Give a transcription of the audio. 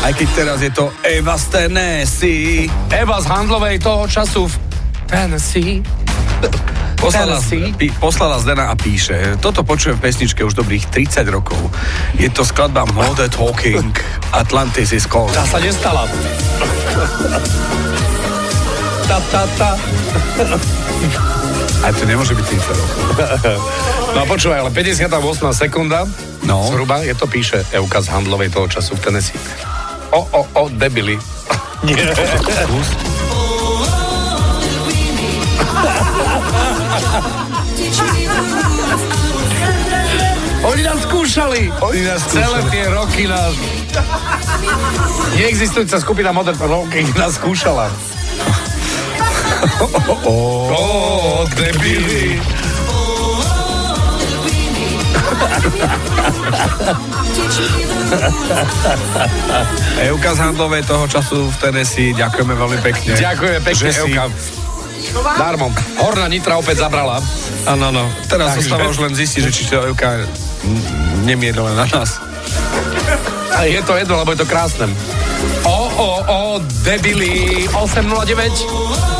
Aj keď teraz je to Eva z Tennessee. Eva z handlovej toho času v Tennessee. Poslala, pí, poslala Zdena a píše, toto počujem v pesničke už dobrých 30 rokov. Je to skladba Modern Talking, Atlantis is Cold. Tá sa nestala. Ta, ta, ta. A to nemôže byť 30 rokov. No a počúvaj, ale 58. sekunda, No. zhruba, je to píše Euka z handlovej toho času v Tennessee. O, o, o, debili. Nie. Oni nás skúšali. Oni nás Celé skúšali. tie roky nás... Neexistujúca skupina Modern Talking nás skúšala. Ó, oh, debili. Euka z Handlovej toho času v Tennessee, ďakujeme veľmi pekne. Ďakujeme pekne, Že si- Euka. Darmo. Horná Nitra opäť zabrala. Áno, áno. Teraz Takže- zostáva už len zistiť, že či to Euka n- nemiedla len na nás. A je to jedno, lebo je to krásne. O, o, o, debili. 809.